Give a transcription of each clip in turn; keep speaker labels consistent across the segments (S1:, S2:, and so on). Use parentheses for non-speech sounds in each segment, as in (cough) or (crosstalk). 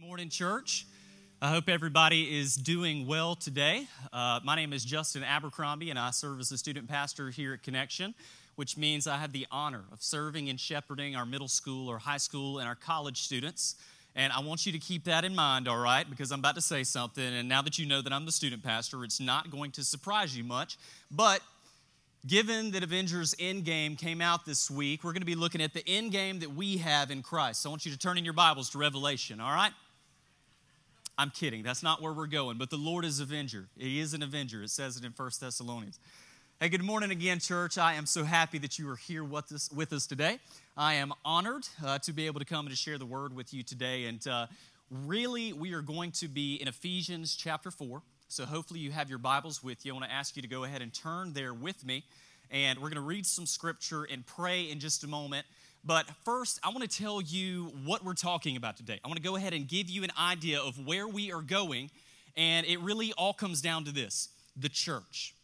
S1: morning, church. I hope everybody is doing well today. Uh, my name is Justin Abercrombie, and I serve as the student pastor here at Connection, which means I have the honor of serving and shepherding our middle school, or high school, and our college students. And I want you to keep that in mind, all right? Because I'm about to say something, and now that you know that I'm the student pastor, it's not going to surprise you much. But Given that Avengers Endgame came out this week, we're going to be looking at the endgame that we have in Christ. So I want you to turn in your Bibles to Revelation, all right? I'm kidding. That's not where we're going. But the Lord is Avenger. He is an Avenger. It says it in 1 Thessalonians. Hey, good morning again, church. I am so happy that you are here with us, with us today. I am honored uh, to be able to come and to share the word with you today. And uh, really, we are going to be in Ephesians chapter 4. So hopefully you have your Bibles with you. I want to ask you to go ahead and turn there with me. And we're going to read some scripture and pray in just a moment. But first, I want to tell you what we're talking about today. I want to go ahead and give you an idea of where we are going. And it really all comes down to this the church.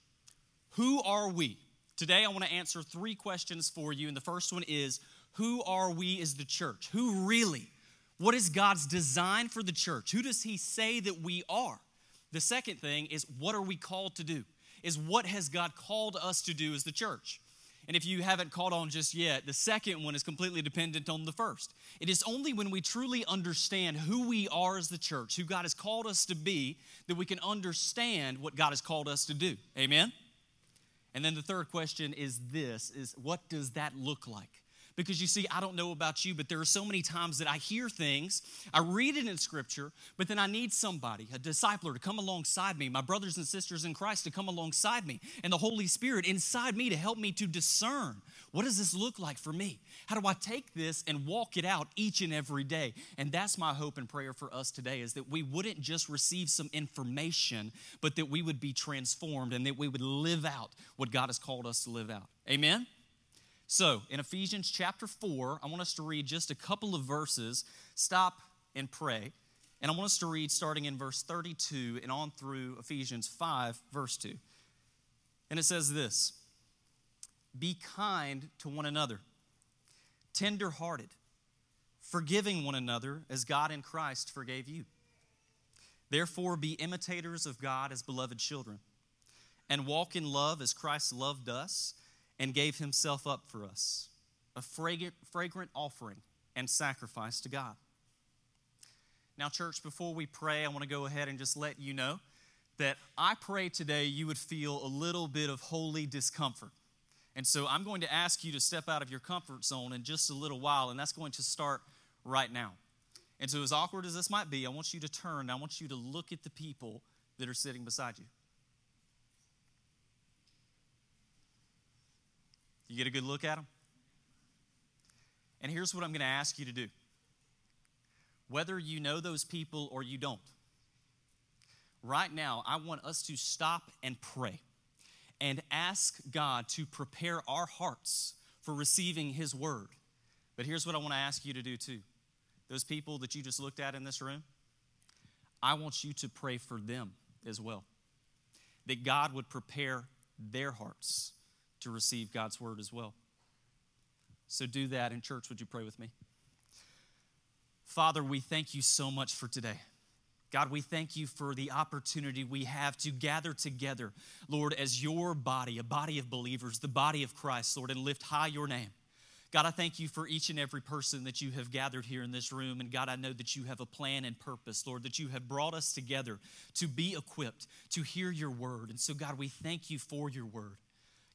S1: Who are we? Today, I want to answer three questions for you. And the first one is Who are we as the church? Who really? What is God's design for the church? Who does He say that we are? The second thing is what are we called to do? Is what has God called us to do as the church? And if you haven't caught on just yet, the second one is completely dependent on the first. It is only when we truly understand who we are as the church, who God has called us to be, that we can understand what God has called us to do. Amen? And then the third question is this is what does that look like? Because you see, I don't know about you, but there are so many times that I hear things, I read it in Scripture, but then I need somebody, a discipler, to come alongside me, my brothers and sisters in Christ to come alongside me, and the Holy Spirit inside me to help me to discern what does this look like for me? How do I take this and walk it out each and every day? And that's my hope and prayer for us today is that we wouldn't just receive some information, but that we would be transformed and that we would live out what God has called us to live out. Amen? So, in Ephesians chapter 4, I want us to read just a couple of verses, stop and pray. And I want us to read starting in verse 32 and on through Ephesians 5, verse 2. And it says this Be kind to one another, tender hearted, forgiving one another as God in Christ forgave you. Therefore, be imitators of God as beloved children, and walk in love as Christ loved us and gave himself up for us, a fragrant, fragrant offering and sacrifice to God. Now, church, before we pray, I want to go ahead and just let you know that I pray today you would feel a little bit of holy discomfort. And so I'm going to ask you to step out of your comfort zone in just a little while, and that's going to start right now. And so, as awkward as this might be, I want you to turn, I want you to look at the people that are sitting beside you. You get a good look at them? And here's what I'm going to ask you to do whether you know those people or you don't, right now, I want us to stop and pray and ask God to prepare our hearts for receiving His word. But here's what I want to ask you to do too those people that you just looked at in this room, I want you to pray for them as well. That God would prepare their hearts to receive God's word as well. So do that in church. Would you pray with me? Father, we thank you so much for today. God, we thank you for the opportunity we have to gather together, Lord, as your body, a body of believers, the body of Christ, Lord, and lift high your name. God, I thank you for each and every person that you have gathered here in this room. And God, I know that you have a plan and purpose, Lord, that you have brought us together to be equipped to hear your word. And so, God, we thank you for your word.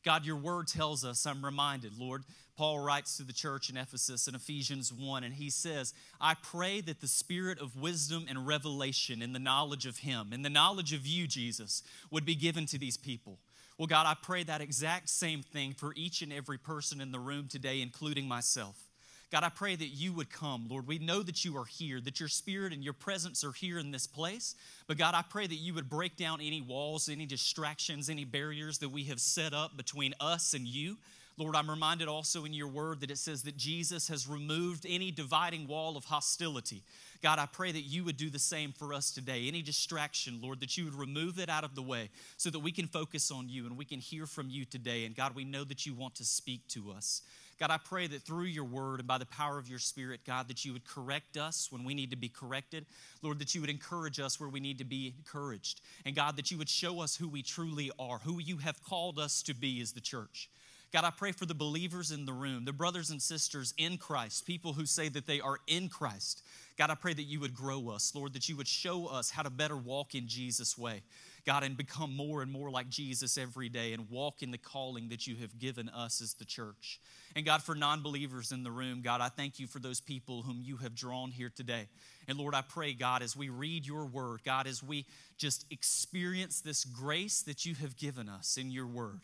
S1: God, your word tells us, I'm reminded, Lord. Paul writes to the church in Ephesus in Ephesians 1, and he says, I pray that the spirit of wisdom and revelation in the knowledge of him, in the knowledge of you, Jesus, would be given to these people. Well, God, I pray that exact same thing for each and every person in the room today, including myself. God, I pray that you would come, Lord. We know that you are here, that your spirit and your presence are here in this place. But God, I pray that you would break down any walls, any distractions, any barriers that we have set up between us and you. Lord, I'm reminded also in your word that it says that Jesus has removed any dividing wall of hostility. God, I pray that you would do the same for us today. Any distraction, Lord, that you would remove it out of the way so that we can focus on you and we can hear from you today. And God, we know that you want to speak to us. God, I pray that through your word and by the power of your spirit, God, that you would correct us when we need to be corrected. Lord, that you would encourage us where we need to be encouraged. And God, that you would show us who we truly are, who you have called us to be as the church. God, I pray for the believers in the room, the brothers and sisters in Christ, people who say that they are in Christ. God, I pray that you would grow us, Lord, that you would show us how to better walk in Jesus' way. God, and become more and more like Jesus every day and walk in the calling that you have given us as the church. And God, for non believers in the room, God, I thank you for those people whom you have drawn here today. And Lord, I pray, God, as we read your word, God, as we just experience this grace that you have given us in your word.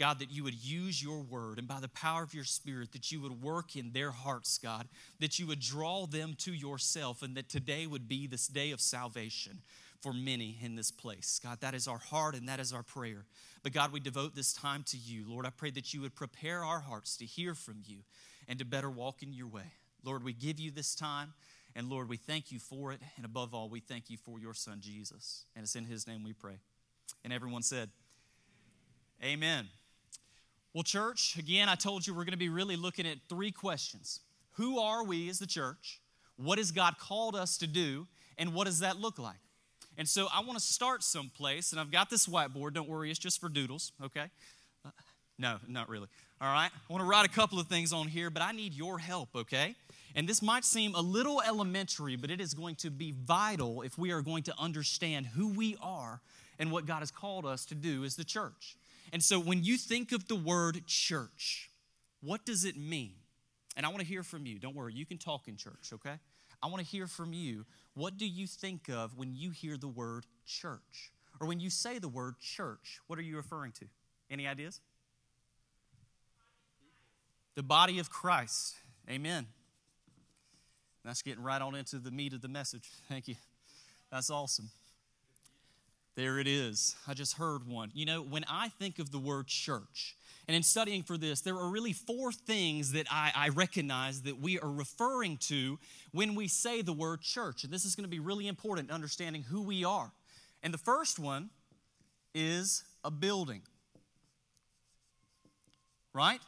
S1: God, that you would use your word and by the power of your spirit, that you would work in their hearts, God, that you would draw them to yourself, and that today would be this day of salvation for many in this place. God, that is our heart and that is our prayer. But God, we devote this time to you. Lord, I pray that you would prepare our hearts to hear from you and to better walk in your way. Lord, we give you this time. And Lord, we thank you for it. And above all, we thank you for your son, Jesus. And it's in his name we pray. And everyone said, Amen. Well, church, again, I told you we're going to be really looking at three questions Who are we as the church? What has God called us to do? And what does that look like? And so I want to start someplace, and I've got this whiteboard. Don't worry, it's just for doodles, okay? Uh, no, not really. All right? I want to write a couple of things on here, but I need your help, okay? And this might seem a little elementary, but it is going to be vital if we are going to understand who we are and what God has called us to do as the church. And so when you think of the word church, what does it mean? And I want to hear from you. Don't worry, you can talk in church, okay? I want to hear from you. What do you think of when you hear the word church? Or when you say the word church, what are you referring to? Any ideas? The body of Christ. Amen. That's getting right on into the meat of the message. Thank you. That's awesome. There it is. I just heard one. You know, when I think of the word church, and in studying for this, there are really four things that I, I, recognize that we are referring to when we say the word church. And this is going to be really important in understanding who we are. And the first one is a building. Right?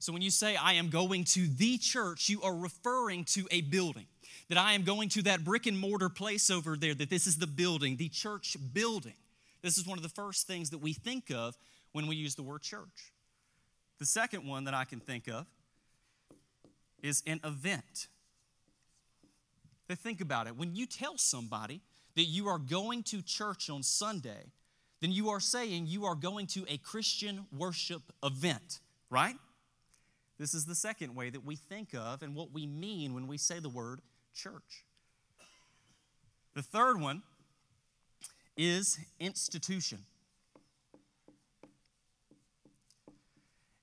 S1: So when you say, I am going to the church, you are referring to a building. That I am going to that brick and mortar place over there, that this is the building, the church building. This is one of the first things that we think of when we use the word church. The second one that I can think of is an event. But think about it. When you tell somebody that you are going to church on Sunday, then you are saying you are going to a Christian worship event, right? This is the second way that we think of and what we mean when we say the word church. The third one is institution.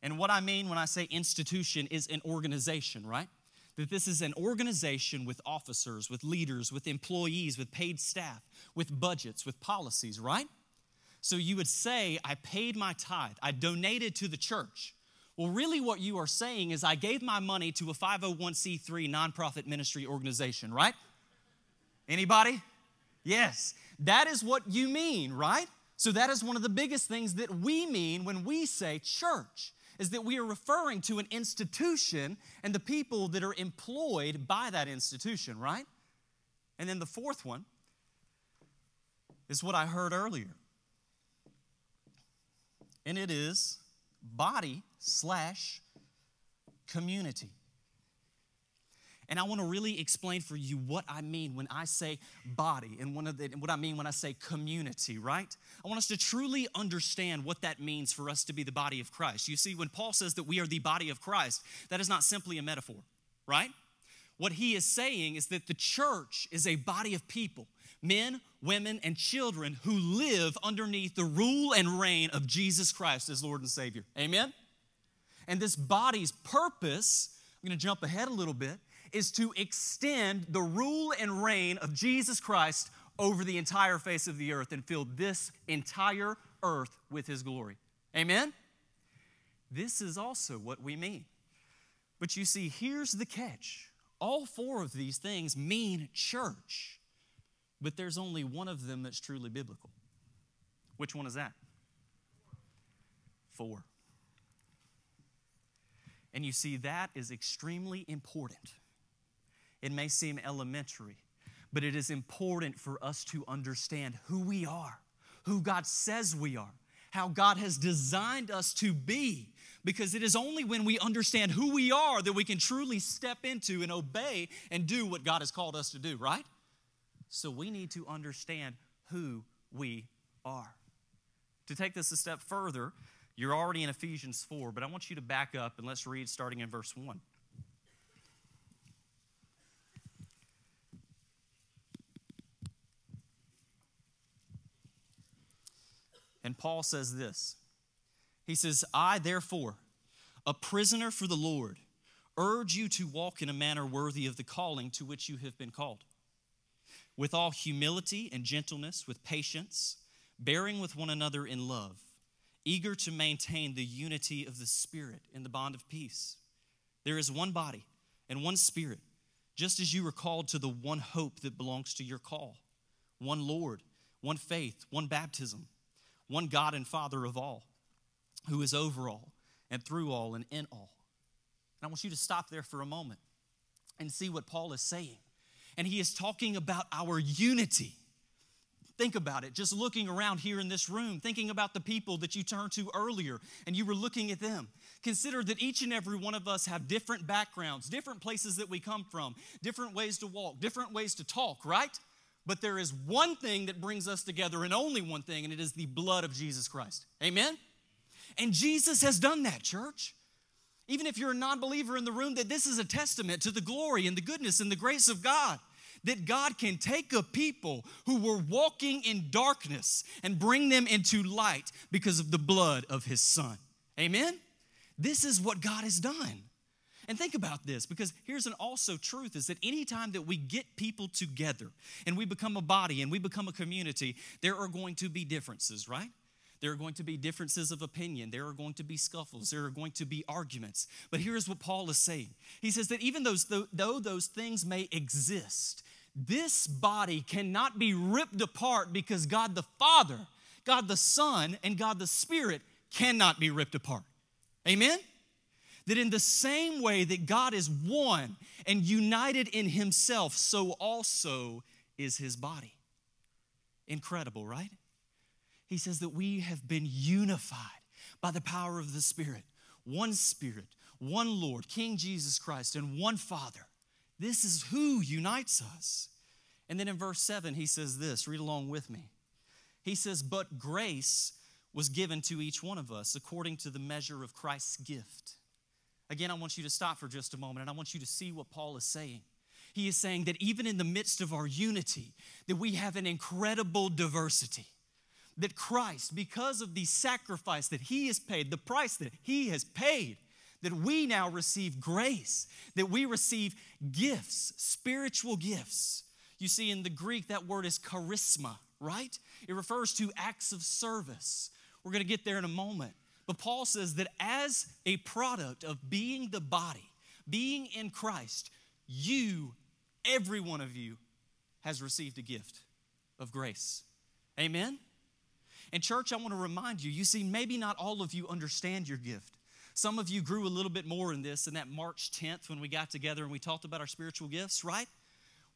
S1: And what I mean when I say institution is an organization, right? That this is an organization with officers, with leaders, with employees, with paid staff, with budgets, with policies, right? So you would say, I paid my tithe, I donated to the church. Well, really, what you are saying is, I gave my money to a 501c3 nonprofit ministry organization, right? Anybody? Yes. That is what you mean, right? So, that is one of the biggest things that we mean when we say church is that we are referring to an institution and the people that are employed by that institution, right? And then the fourth one is what I heard earlier. And it is body slash community. And I want to really explain for you what I mean when I say body and the, what I mean when I say community, right? I want us to truly understand what that means for us to be the body of Christ. You see, when Paul says that we are the body of Christ, that is not simply a metaphor, right? What he is saying is that the church is a body of people, men, women, and children who live underneath the rule and reign of Jesus Christ as Lord and Savior. Amen? And this body's purpose, I'm going to jump ahead a little bit, is to extend the rule and reign of Jesus Christ over the entire face of the earth and fill this entire earth with his glory. Amen? This is also what we mean. But you see, here's the catch all four of these things mean church, but there's only one of them that's truly biblical. Which one is that? Four. And you see, that is extremely important. It may seem elementary, but it is important for us to understand who we are, who God says we are, how God has designed us to be. Because it is only when we understand who we are that we can truly step into and obey and do what God has called us to do, right? So we need to understand who we are. To take this a step further, you're already in Ephesians 4, but I want you to back up and let's read starting in verse 1. And Paul says this He says, I therefore, a prisoner for the Lord, urge you to walk in a manner worthy of the calling to which you have been called, with all humility and gentleness, with patience, bearing with one another in love eager to maintain the unity of the Spirit in the bond of peace. There is one body and one Spirit, just as you were called to the one hope that belongs to your call one Lord, one faith, one baptism, one God and Father of all, who is over all and through all and in all. And I want you to stop there for a moment and see what Paul is saying. And he is talking about our unity. Think about it. Just looking around here in this room, thinking about the people that you turned to earlier and you were looking at them. Consider that each and every one of us have different backgrounds, different places that we come from, different ways to walk, different ways to talk, right? But there is one thing that brings us together and only one thing, and it is the blood of Jesus Christ. Amen? And Jesus has done that, church. Even if you're a non believer in the room, that this is a testament to the glory and the goodness and the grace of God that God can take a people who were walking in darkness and bring them into light because of the blood of his son. Amen? This is what God has done. And think about this because here's an also truth is that anytime that we get people together and we become a body and we become a community, there are going to be differences, right? There are going to be differences of opinion. There are going to be scuffles. There are going to be arguments. But here's what Paul is saying He says that even those, though those things may exist, this body cannot be ripped apart because God the Father, God the Son, and God the Spirit cannot be ripped apart. Amen? That in the same way that God is one and united in Himself, so also is His body. Incredible, right? He says that we have been unified by the power of the Spirit. One Spirit, one Lord, King Jesus Christ, and one Father. This is who unites us. And then in verse 7, he says this read along with me. He says, But grace was given to each one of us according to the measure of Christ's gift. Again, I want you to stop for just a moment and I want you to see what Paul is saying. He is saying that even in the midst of our unity, that we have an incredible diversity. That Christ, because of the sacrifice that he has paid, the price that he has paid, that we now receive grace, that we receive gifts, spiritual gifts. You see, in the Greek, that word is charisma, right? It refers to acts of service. We're going to get there in a moment. But Paul says that as a product of being the body, being in Christ, you, every one of you, has received a gift of grace. Amen? And, church, I want to remind you you see, maybe not all of you understand your gift. Some of you grew a little bit more in this in that March 10th when we got together and we talked about our spiritual gifts, right?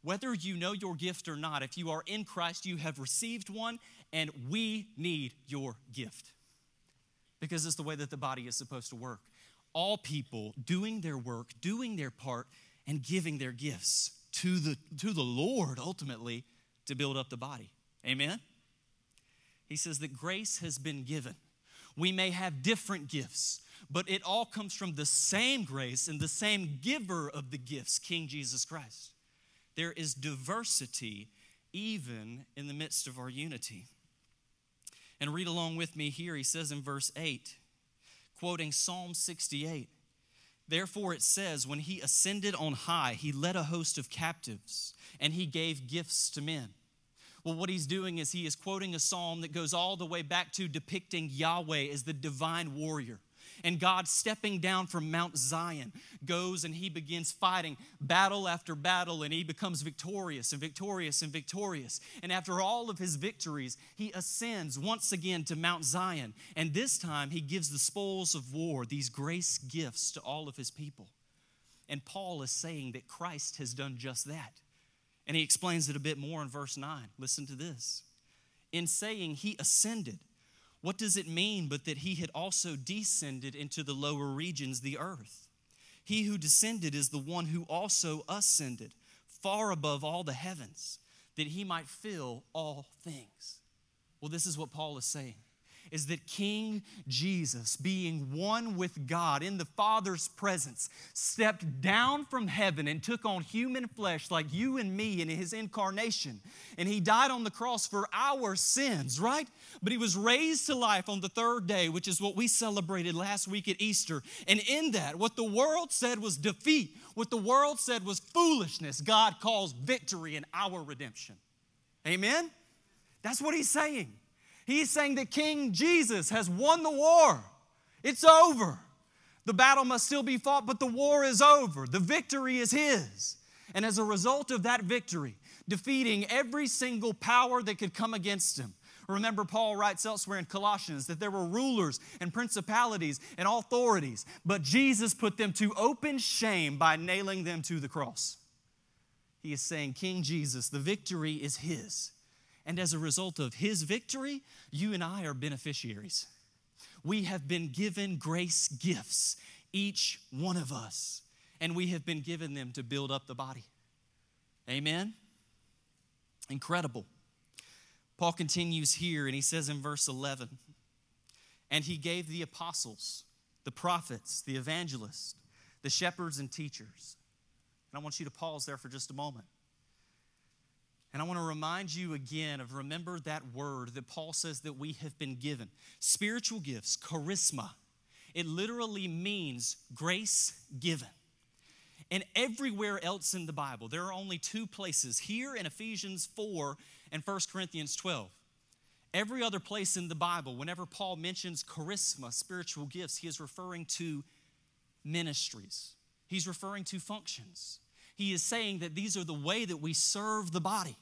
S1: Whether you know your gift or not, if you are in Christ, you have received one, and we need your gift because it's the way that the body is supposed to work. All people doing their work, doing their part, and giving their gifts to the, to the Lord ultimately to build up the body. Amen? He says that grace has been given. We may have different gifts, but it all comes from the same grace and the same giver of the gifts, King Jesus Christ. There is diversity even in the midst of our unity. And read along with me here. He says in verse 8, quoting Psalm 68 Therefore it says, When he ascended on high, he led a host of captives and he gave gifts to men. Well, what he's doing is he is quoting a psalm that goes all the way back to depicting Yahweh as the divine warrior And God, stepping down from Mount Zion, goes and he begins fighting battle after battle, and he becomes victorious and victorious and victorious. And after all of his victories, he ascends once again to Mount Zion. And this time, he gives the spoils of war, these grace gifts to all of his people. And Paul is saying that Christ has done just that. And he explains it a bit more in verse 9. Listen to this. In saying he ascended, what does it mean but that he had also descended into the lower regions, the earth? He who descended is the one who also ascended far above all the heavens, that he might fill all things. Well, this is what Paul is saying is that King Jesus, being one with God in the Father's presence, stepped down from heaven and took on human flesh like you and me in his incarnation. And he died on the cross for our sins, right? But he was raised to life on the third day, which is what we celebrated last week at Easter. And in that, what the world said was defeat, what the world said was foolishness, God calls victory in our redemption. Amen? That's what he's saying. He's saying that King Jesus has won the war. It's over. The battle must still be fought, but the war is over. The victory is His. And as a result of that victory, defeating every single power that could come against Him. Remember, Paul writes elsewhere in Colossians that there were rulers and principalities and authorities, but Jesus put them to open shame by nailing them to the cross. He is saying, King Jesus, the victory is His. And as a result of his victory, you and I are beneficiaries. We have been given grace gifts, each one of us, and we have been given them to build up the body. Amen? Incredible. Paul continues here and he says in verse 11, and he gave the apostles, the prophets, the evangelists, the shepherds, and teachers. And I want you to pause there for just a moment. And I want to remind you again of remember that word that Paul says that we have been given spiritual gifts, charisma. It literally means grace given. And everywhere else in the Bible, there are only two places here in Ephesians 4 and 1 Corinthians 12. Every other place in the Bible, whenever Paul mentions charisma, spiritual gifts, he is referring to ministries, he's referring to functions. He is saying that these are the way that we serve the body.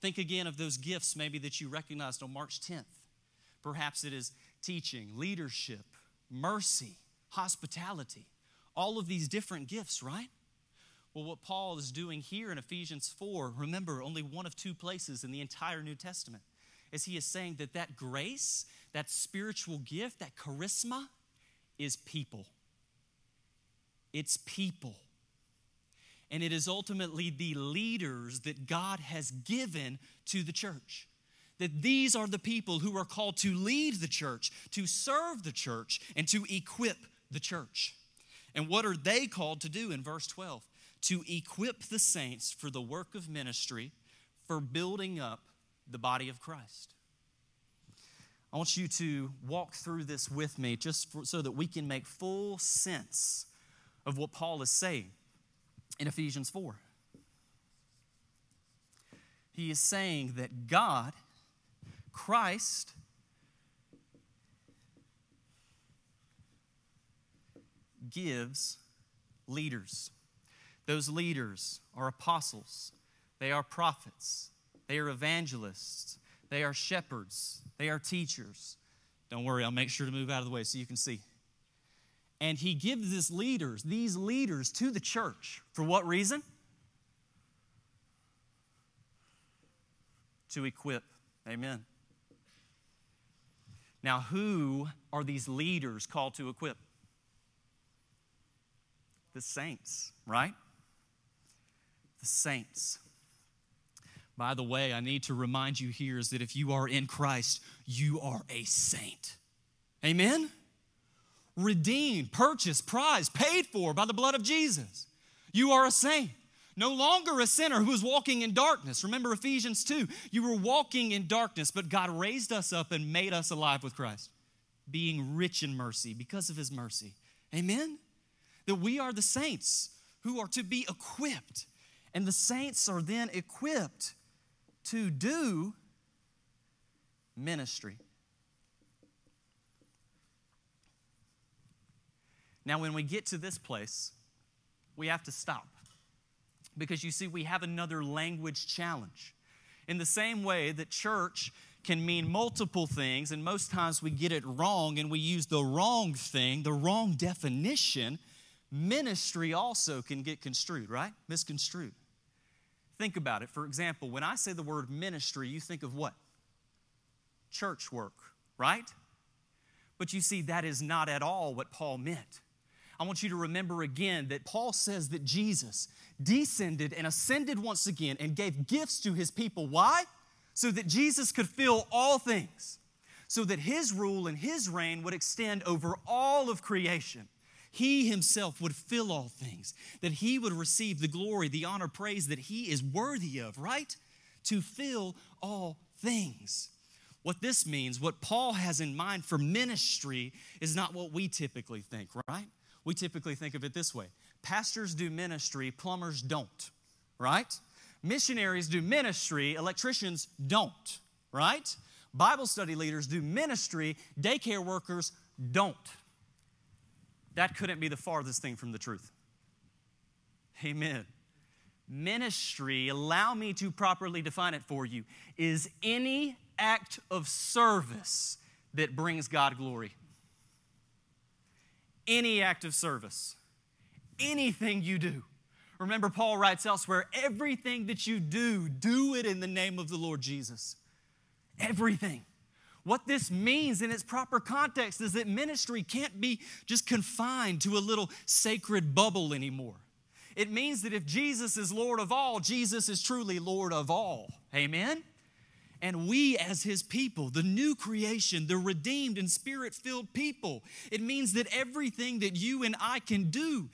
S1: Think again of those gifts maybe that you recognized on March 10th. Perhaps it is teaching, leadership, mercy, hospitality, all of these different gifts, right? Well, what Paul is doing here in Ephesians 4, remember, only one of two places in the entire New Testament, is he is saying that that grace, that spiritual gift, that charisma is people. It's people and it is ultimately the leaders that God has given to the church. That these are the people who are called to lead the church, to serve the church, and to equip the church. And what are they called to do in verse 12? To equip the saints for the work of ministry, for building up the body of Christ. I want you to walk through this with me just for, so that we can make full sense of what Paul is saying in Ephesians 4. He is saying that God, Christ, gives leaders. Those leaders are apostles, they are prophets, they are evangelists, they are shepherds, they are teachers. Don't worry, I'll make sure to move out of the way so you can see. And he gives these leaders, these leaders to the church. For what reason? To equip. Amen. Now, who are these leaders called to equip? The saints, right? The saints. By the way, I need to remind you here is that if you are in Christ, you are a saint. Amen? Redeemed, purchased, prized, paid for by the blood of Jesus. You are a saint. No longer a sinner who is walking in darkness. Remember Ephesians 2. You were walking in darkness, but God raised us up and made us alive with Christ, being rich in mercy because of his mercy. Amen? That we are the saints who are to be equipped. And the saints are then equipped to do ministry. Now, when we get to this place, we have to stop because you see, we have another language challenge. In the same way that church can mean multiple things, and most times we get it wrong and we use the wrong thing, the wrong definition, ministry also can get construed, right? Misconstrued. Think about it. For example, when I say the word ministry, you think of what? Church work, right? But you see, that is not at all what Paul meant. I want you to remember again that Paul says that Jesus descended and ascended once again and gave gifts to his people. Why? So that Jesus could fill all things, so that his rule and his reign would extend over all of creation. He himself would fill all things, that he would receive the glory, the honor, praise that he is worthy of, right? To fill all things. What this means, what Paul has in mind for ministry, is not what we typically think, right? We typically think of it this way pastors do ministry, plumbers don't, right? Missionaries do ministry, electricians don't, right? Bible study leaders do ministry, daycare workers don't. That couldn't be the farthest thing from the truth. Amen. Ministry, allow me to properly define it for you, is any act of service that brings God glory any act of service, anything you do. Remember, Paul writes elsewhere everything that you do, do it in the name of the Lord Jesus. Everything. What this means in its proper context is that ministry can't be just confined to a little sacred bubble anymore. It means that if Jesus is Lord of all, Jesus is truly Lord of all. Amen? And we, as his people, the new creation, the redeemed and spirit filled people, it means that everything that you and I can do,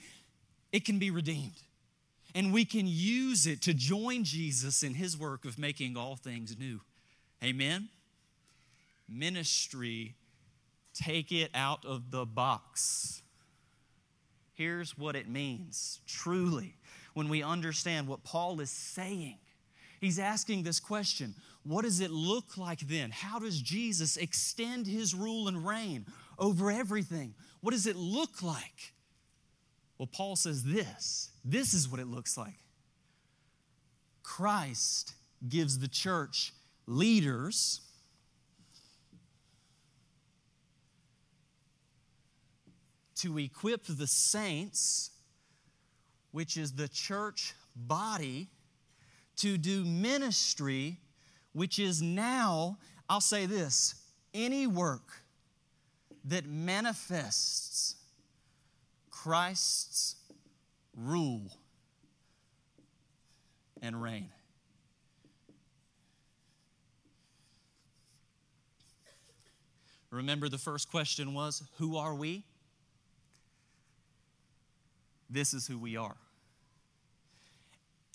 S1: it can be redeemed. And we can use it to join Jesus in his work of making all things new. Amen? Ministry, take it out of the box. Here's what it means truly when we understand what Paul is saying. He's asking this question what does it look like then? How does Jesus extend his rule and reign over everything? What does it look like? Well, Paul says this this is what it looks like. Christ gives the church leaders to equip the saints, which is the church body, to do ministry which is now, I'll say this any work that manifests Christ's rule and reign. Remember, the first question was Who are we? This is who we are.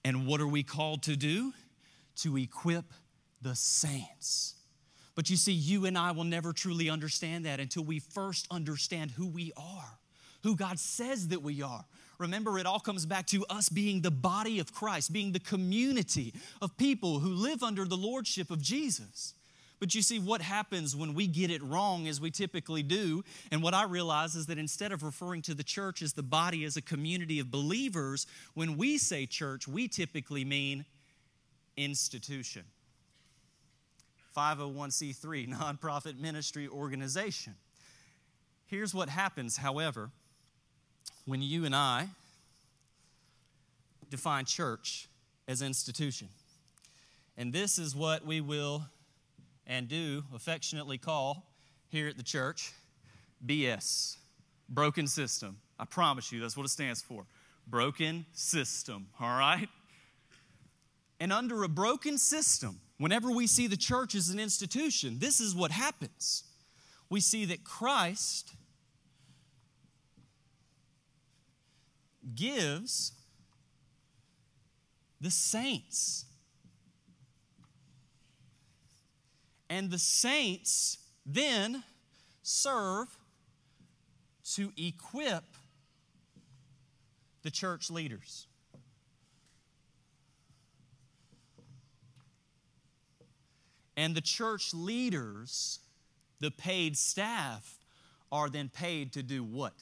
S1: And what are we called to do? To equip the saints. But you see, you and I will never truly understand that until we first understand who we are, who God says that we are. Remember, it all comes back to us being the body of Christ, being the community of people who live under the lordship of Jesus. But you see, what happens when we get it wrong, as we typically do, and what I realize is that instead of referring to the church as the body as a community of believers, when we say church, we typically mean institution. 501c3 (laughs) nonprofit ministry organization. Here's what happens, however, when you and I define church as institution. And this is what we will and do affectionately call here at the church BS, broken system. I promise you, that's what it stands for. Broken system, all right? And under a broken system, Whenever we see the church as an institution, this is what happens. We see that Christ gives the saints. And the saints then serve to equip the church leaders. And the church leaders, the paid staff, are then paid to do what?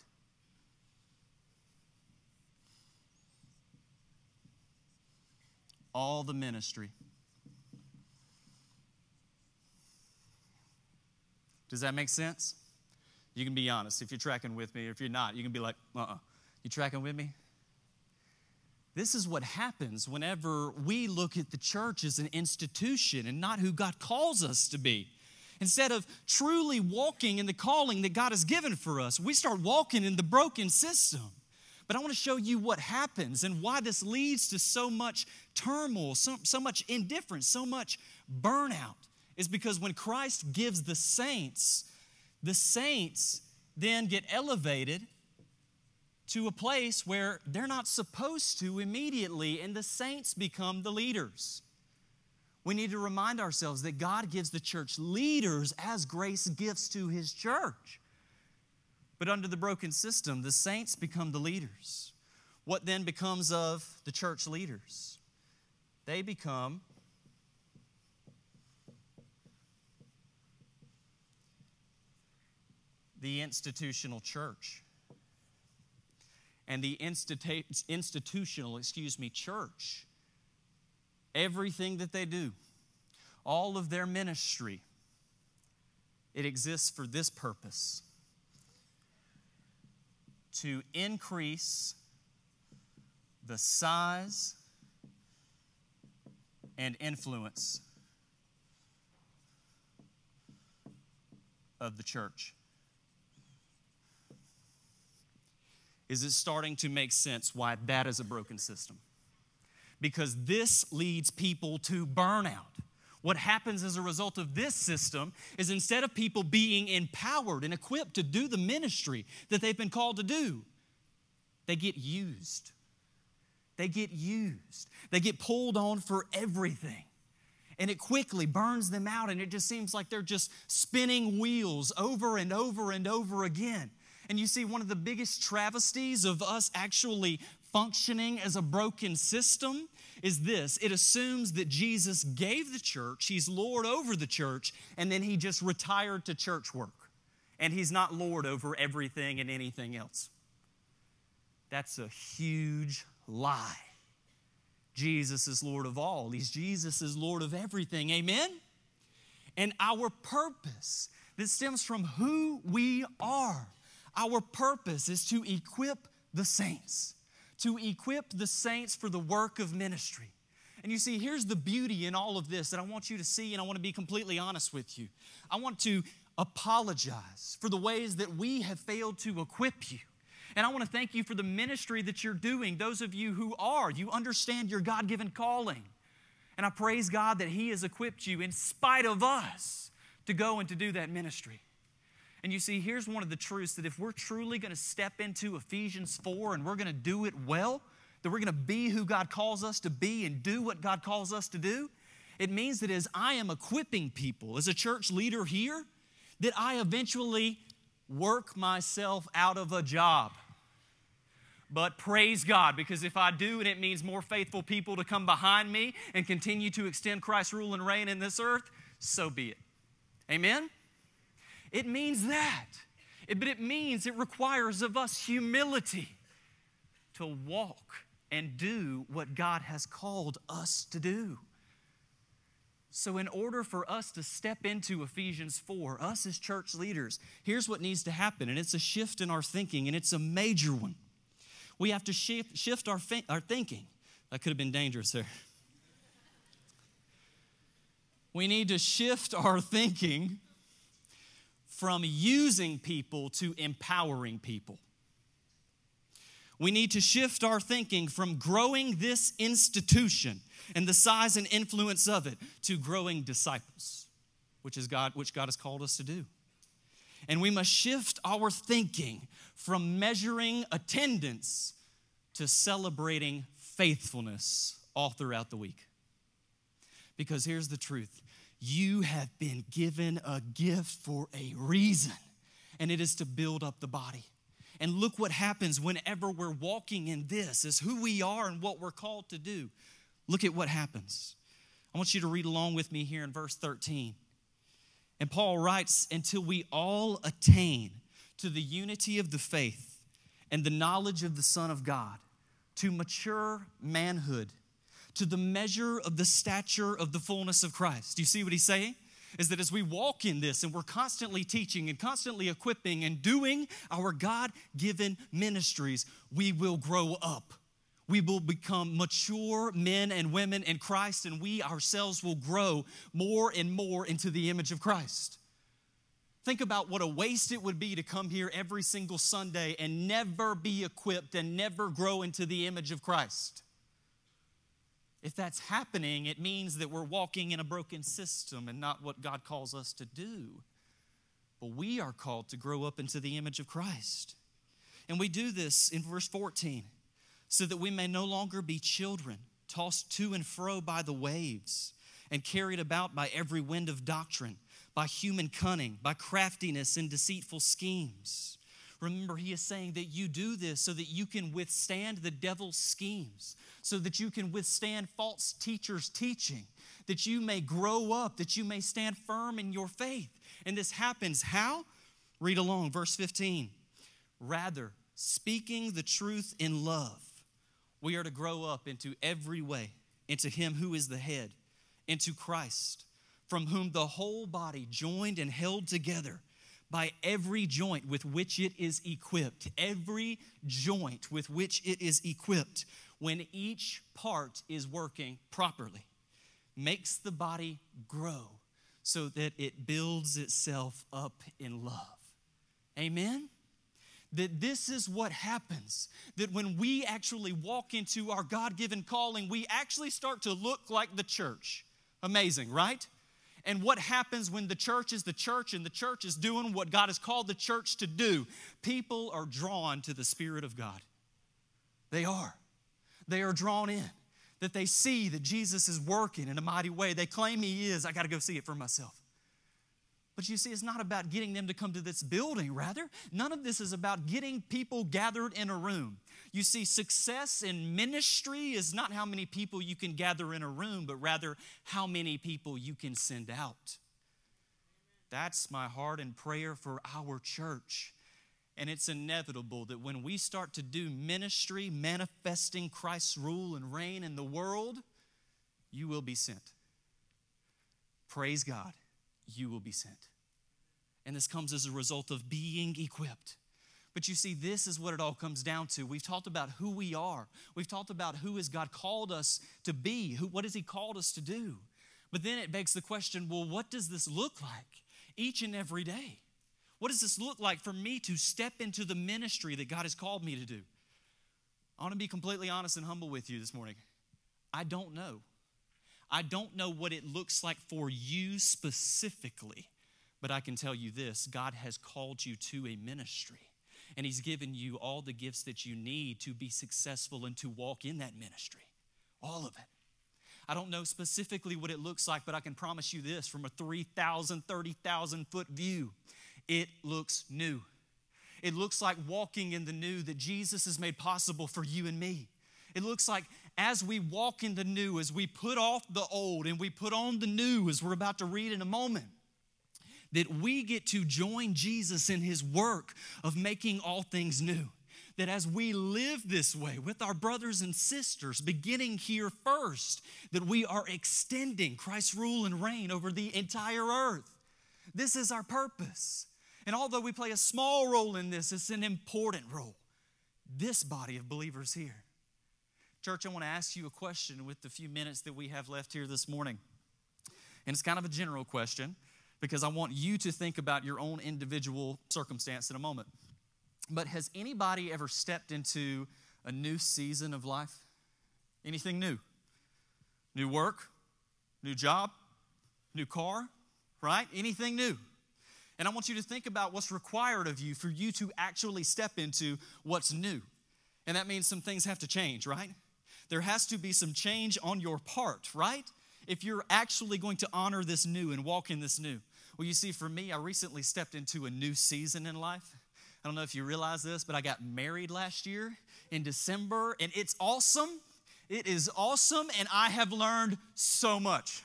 S1: All the ministry. Does that make sense? You can be honest if you're tracking with me. If you're not, you can be like, uh uh-uh. uh. You tracking with me? This is what happens whenever we look at the church as an institution and not who God calls us to be. Instead of truly walking in the calling that God has given for us, we start walking in the broken system. But I want to show you what happens and why this leads to so much turmoil, so, so much indifference, so much burnout. Is because when Christ gives the saints, the saints then get elevated to a place where they're not supposed to immediately, and the saints become the leaders. We need to remind ourselves that God gives the church leaders as grace gifts to his church. But under the broken system, the saints become the leaders. What then becomes of the church leaders? They become the institutional church and the institu- institutional, excuse me, church, everything that they do, all of their ministry, it exists for this purpose to increase the size and influence of the church. Is it starting to make sense why that is a broken system? Because this leads people to burnout. What happens as a result of this system is instead of people being empowered and equipped to do the ministry that they've been called to do, they get used. They get used. They get pulled on for everything. And it quickly burns them out, and it just seems like they're just spinning wheels over and over and over again. And you see, one of the biggest travesties of us actually functioning as a broken system is this it assumes that Jesus gave the church, he's Lord over the church, and then he just retired to church work. And he's not Lord over everything and anything else. That's a huge lie. Jesus is Lord of all. He's Jesus is Lord of everything. Amen? And our purpose that stems from who we are our purpose is to equip the saints, to equip the saints for the work of ministry. And you see, here's the beauty in all of this that I want you to see, and I want to be completely honest with you. I want to apologize for the ways that we have failed to equip you. And I want to thank you for the ministry that you're doing. Those of you who are, you understand your God given calling. And I praise God that He has equipped you in spite of us to go and to do that ministry. And you see, here's one of the truths that if we're truly going to step into Ephesians 4 and we're going to do it well, that we're going to be who God calls us to be and do what God calls us to do, it means that as I am equipping people, as a church leader here, that I eventually work myself out of a job. But praise God, because if I do, and it means more faithful people to come behind me and continue to extend Christ's rule and reign in this earth, so be it. Amen? It means that. It, but it means it requires of us humility to walk and do what God has called us to do. So, in order for us to step into Ephesians 4, us as church leaders, here's what needs to happen, and it's a shift in our thinking, and it's a major one. We have to shift, shift our, our thinking. That could have been dangerous there. We need to shift our thinking from using people to empowering people. We need to shift our thinking from growing this institution and the size and influence of it to growing disciples, which is God, which God has called us to do. And we must shift our thinking from measuring attendance to celebrating faithfulness all throughout the week. Because here's the truth you have been given a gift for a reason, and it is to build up the body. And look what happens whenever we're walking in this, is who we are and what we're called to do. Look at what happens. I want you to read along with me here in verse 13. And Paul writes, Until we all attain to the unity of the faith and the knowledge of the Son of God, to mature manhood to the measure of the stature of the fullness of Christ. Do you see what he's saying? Is that as we walk in this and we're constantly teaching and constantly equipping and doing our God given ministries, we will grow up. We will become mature men and women in Christ, and we ourselves will grow more and more into the image of Christ. Think about what a waste it would be to come here every single Sunday and never be equipped and never grow into the image of Christ. If that's happening, it means that we're walking in a broken system and not what God calls us to do. But we are called to grow up into the image of Christ. And we do this in verse 14 so that we may no longer be children, tossed to and fro by the waves and carried about by every wind of doctrine by human cunning, by craftiness and deceitful schemes. Remember, he is saying that you do this so that you can withstand the devil's schemes, so that you can withstand false teachers' teaching, that you may grow up, that you may stand firm in your faith. And this happens how? Read along, verse 15. Rather, speaking the truth in love, we are to grow up into every way, into Him who is the head, into Christ from whom the whole body, joined and held together by every joint with which it is equipped, every joint with which it is equipped, when each part is working properly, makes the body grow so that it builds itself up in love. Amen? That this is what happens. That when we actually walk into our God given calling, we actually start to look like the church. Amazing, right? And what happens when the church is the church and the church is doing what God has called the church to do? People are drawn to the Spirit of God. They are. They are drawn in. That they see that Jesus is working in a mighty way. They claim He is. I got to go see it for myself. But you see, it's not about getting them to come to this building. Rather, none of this is about getting people gathered in a room. You see, success in ministry is not how many people you can gather in a room, but rather how many people you can send out. That's my heart and prayer for our church. And it's inevitable that when we start to do ministry, manifesting Christ's rule and reign in the world, you will be sent. Praise God, you will be sent. And this comes as a result of being equipped. But you see, this is what it all comes down to. We've talked about who we are. We've talked about who has God called us to be. Who, what has He called us to do? But then it begs the question well, what does this look like each and every day? What does this look like for me to step into the ministry that God has called me to do? I want to be completely honest and humble with you this morning. I don't know. I don't know what it looks like for you specifically. But I can tell you this God has called you to a ministry, and He's given you all the gifts that you need to be successful and to walk in that ministry. All of it. I don't know specifically what it looks like, but I can promise you this from a 3,000, 30,000 foot view, it looks new. It looks like walking in the new that Jesus has made possible for you and me. It looks like as we walk in the new, as we put off the old and we put on the new, as we're about to read in a moment, that we get to join Jesus in his work of making all things new. That as we live this way with our brothers and sisters, beginning here first, that we are extending Christ's rule and reign over the entire earth. This is our purpose. And although we play a small role in this, it's an important role. This body of believers here. Church, I want to ask you a question with the few minutes that we have left here this morning. And it's kind of a general question because I want you to think about your own individual circumstance in a moment. But has anybody ever stepped into a new season of life? Anything new? New work? New job? New car? Right? Anything new? And I want you to think about what's required of you for you to actually step into what's new. And that means some things have to change, right? There has to be some change on your part, right? If you're actually going to honor this new and walk in this new. Well, you see, for me, I recently stepped into a new season in life. I don't know if you realize this, but I got married last year in December, and it's awesome. It is awesome, and I have learned so much.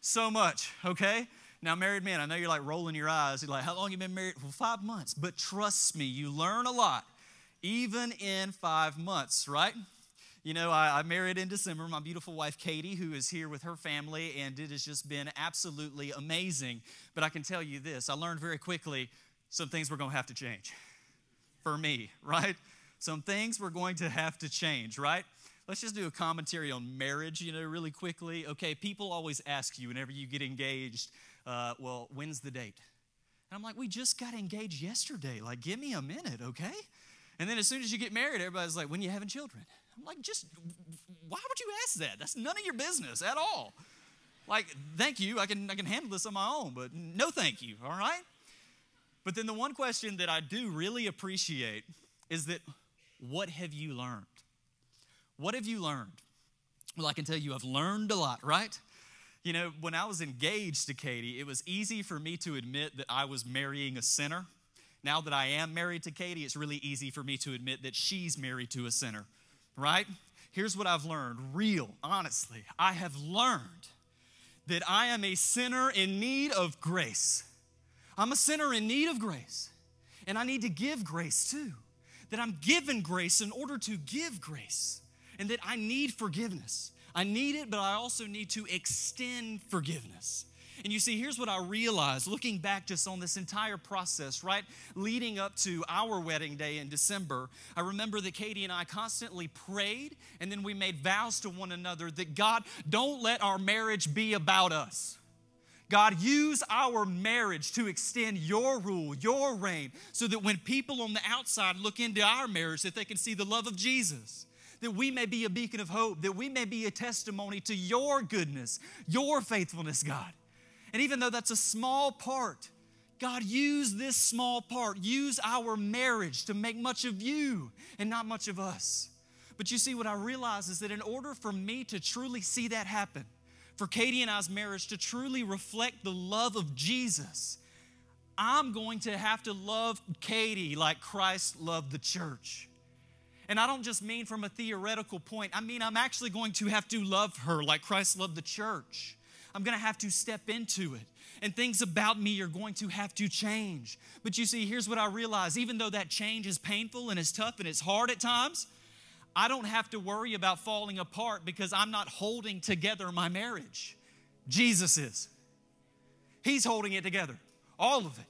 S1: So much, okay? Now, married men, I know you're like rolling your eyes. You're like, how long you been married? For five months. But trust me, you learn a lot, even in five months, right? You know, I, I, married in December my beautiful wife, Katie, who is here with her family, and it has just been absolutely amazing. But I can tell you this I learned very quickly some things were going to have to change for me, right? Some things were going to have to change, right? Let's just do a commentary on marriage, you know, really quickly. Okay, people always ask you whenever you get engaged, uh, well, when's the date? And I'm like, we just got engaged yesterday. Like, give me a minute, okay? And then as soon as you get married, everybody's like, when you having children? I'm like, just why would you ask that? That's none of your business at all. Like, thank you, I can I can handle this on my own, but no thank you, all right? But then the one question that I do really appreciate is that what have you learned? What have you learned? Well, I can tell you I've learned a lot, right? You know, when I was engaged to Katie, it was easy for me to admit that I was marrying a sinner. Now that I am married to Katie, it's really easy for me to admit that she's married to a sinner right? Here's what I've learned real, honestly. I have learned that I am a sinner in need of grace. I'm a sinner in need of grace, and I need to give grace too. That I'm given grace in order to give grace, and that I need forgiveness. I need it, but I also need to extend forgiveness. And you see, here's what I realized looking back just on this entire process, right? Leading up to our wedding day in December, I remember that Katie and I constantly prayed and then we made vows to one another that God, don't let our marriage be about us. God, use our marriage to extend your rule, your reign, so that when people on the outside look into our marriage, that they can see the love of Jesus that we may be a beacon of hope, that we may be a testimony to your goodness, your faithfulness, God. And even though that's a small part, God, use this small part, use our marriage to make much of you and not much of us. But you see, what I realize is that in order for me to truly see that happen, for Katie and I's marriage to truly reflect the love of Jesus, I'm going to have to love Katie like Christ loved the church. And I don't just mean from a theoretical point, I mean, I'm actually going to have to love her like Christ loved the church. I'm going to have to step into it. And things about me are going to have to change. But you see, here's what I realize even though that change is painful and it's tough and it's hard at times, I don't have to worry about falling apart because I'm not holding together my marriage. Jesus is. He's holding it together, all of it.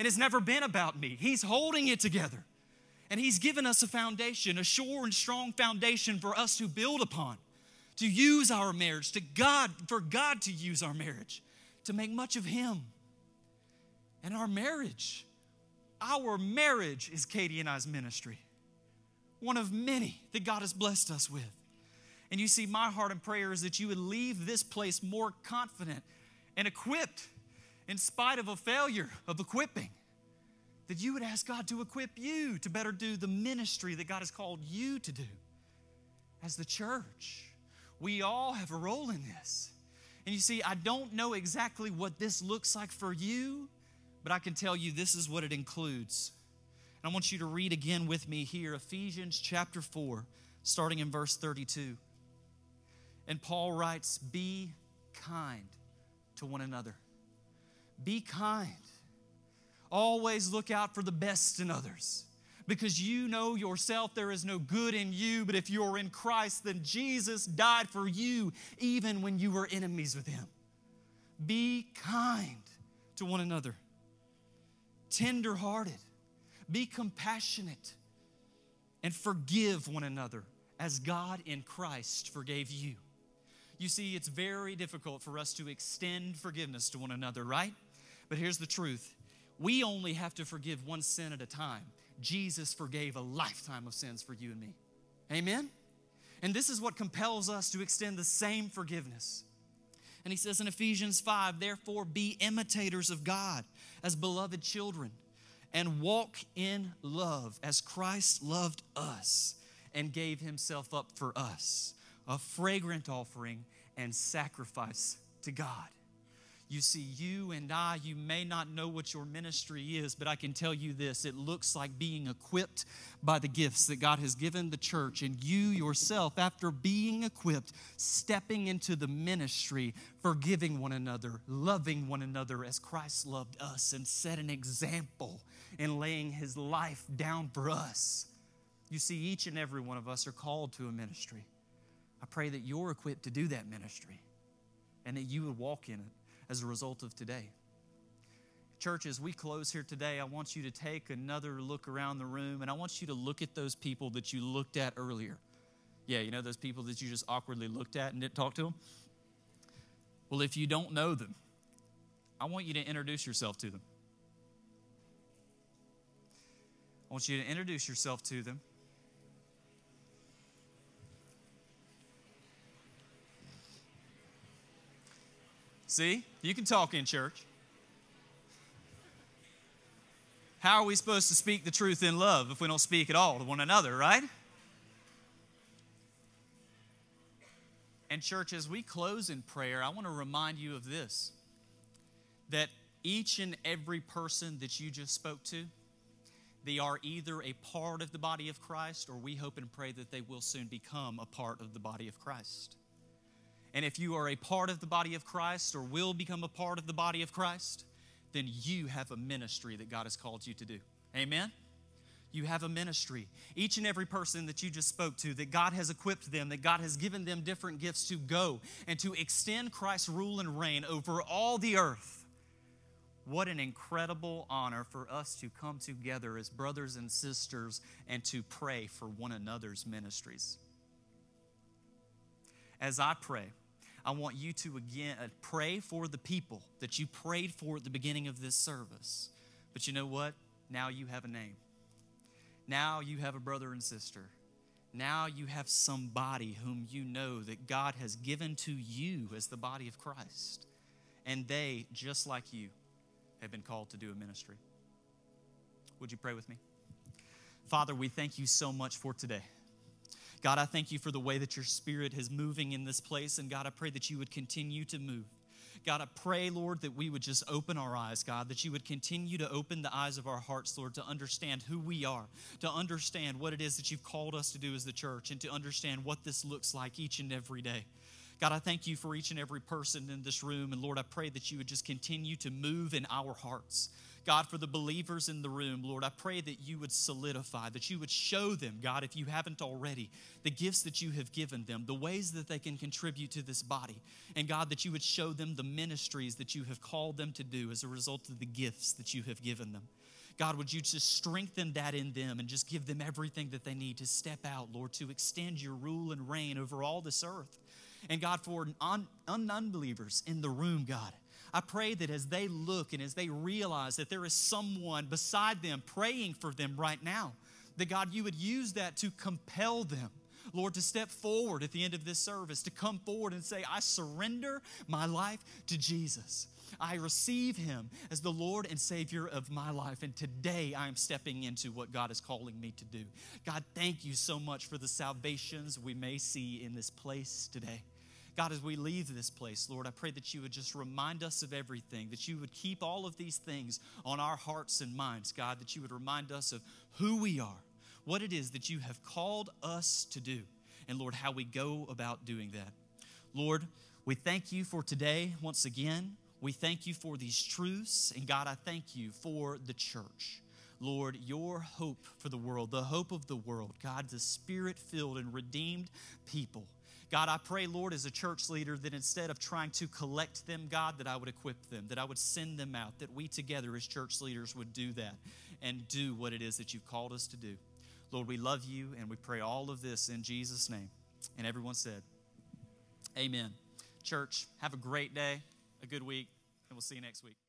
S1: And it's never been about me. He's holding it together. And He's given us a foundation, a sure and strong foundation for us to build upon to use our marriage, to God, for God to use our marriage, to make much of Him. And our marriage, our marriage is Katie and I's ministry, one of many that God has blessed us with. And you see, my heart and prayer is that you would leave this place more confident and equipped in spite of a failure of equipping. That you would ask God to equip you to better do the ministry that God has called you to do as the church. We all have a role in this. And you see, I don't know exactly what this looks like for you, but I can tell you this is what it includes. And I want you to read again with me here Ephesians chapter 4, starting in verse 32. And Paul writes, Be kind to one another. Be kind. Always look out for the best in others because you know yourself there is no good in you, but if you're in Christ, then Jesus died for you even when you were enemies with him. Be kind to one another, tender-hearted, be compassionate, and forgive one another as God in Christ forgave you. You see, it's very difficult for us to extend forgiveness to one another, right? But here's the truth we only have to forgive one sin at a time. Jesus forgave a lifetime of sins for you and me. Amen? And this is what compels us to extend the same forgiveness. And he says in Ephesians 5, therefore be imitators of God as beloved children and walk in love as Christ loved us and gave himself up for us, a fragrant offering and sacrifice to God. You see, you and I, you may not know what your ministry is, but I can tell you this it looks like being equipped by the gifts that God has given the church, and you yourself, after being equipped, stepping into the ministry, forgiving one another, loving one another as Christ loved us and set an example in laying his life down for us. You see, each and every one of us are called to a ministry. I pray that you're equipped to do that ministry and that you would walk in it as a result of today. Church, as we close here today, I want you to take another look around the room and I want you to look at those people that you looked at earlier. Yeah, you know those people that you just awkwardly looked at and didn't talk to them? Well, if you don't know them, I want you to introduce yourself to them. I want you to introduce yourself to them. See, you can talk in church. How are we supposed to speak the truth in love if we don't speak at all to one another, right? And, church, as we close in prayer, I want to remind you of this that each and every person that you just spoke to, they are either a part of the body of Christ or we hope and pray that they will soon become a part of the body of Christ. And if you are a part of the body of Christ or will become a part of the body of Christ, then you have a ministry that God has called you to do. Amen? You have a ministry. Each and every person that you just spoke to, that God has equipped them, that God has given them different gifts to go and to extend Christ's rule and reign over all the earth. What an incredible honor for us to come together as brothers and sisters and to pray for one another's ministries. As I pray, I want you to again uh, pray for the people that you prayed for at the beginning of this service. But you know what? Now you have a name. Now you have a brother and sister. Now you have somebody whom you know that God has given to you as the body of Christ. And they, just like you, have been called to do a ministry. Would you pray with me? Father, we thank you so much for today. God, I thank you for the way that your spirit is moving in this place. And God, I pray that you would continue to move. God, I pray, Lord, that we would just open our eyes, God, that you would continue to open the eyes of our hearts, Lord, to understand who we are, to understand what it is that you've called us to do as the church, and to understand what this looks like each and every day. God, I thank you for each and every person in this room. And Lord, I pray that you would just continue to move in our hearts. God, for the believers in the room, Lord, I pray that you would solidify, that you would show them, God, if you haven't already, the gifts that you have given them, the ways that they can contribute to this body. And God, that you would show them the ministries that you have called them to do as a result of the gifts that you have given them. God, would you just strengthen that in them and just give them everything that they need to step out, Lord, to extend your rule and reign over all this earth. And God, for un- unbelievers in the room, God, I pray that as they look and as they realize that there is someone beside them praying for them right now, that God, you would use that to compel them. Lord, to step forward at the end of this service, to come forward and say, I surrender my life to Jesus. I receive him as the Lord and Savior of my life. And today I am stepping into what God is calling me to do. God, thank you so much for the salvations we may see in this place today. God, as we leave this place, Lord, I pray that you would just remind us of everything, that you would keep all of these things on our hearts and minds, God, that you would remind us of who we are, what it is that you have called us to do, and Lord, how we go about doing that. Lord, we thank you for today once again. We thank you for these truths, and God, I thank you for the church. Lord, your hope for the world, the hope of the world, God, the spirit filled and redeemed people. God, I pray, Lord, as a church leader, that instead of trying to collect them, God, that I would equip them, that I would send them out, that we together as church leaders would do that and do what it is that you've called us to do. Lord, we love you and we pray all of this in Jesus' name. And everyone said, Amen. Church, have a great day, a good week, and we'll see you next week.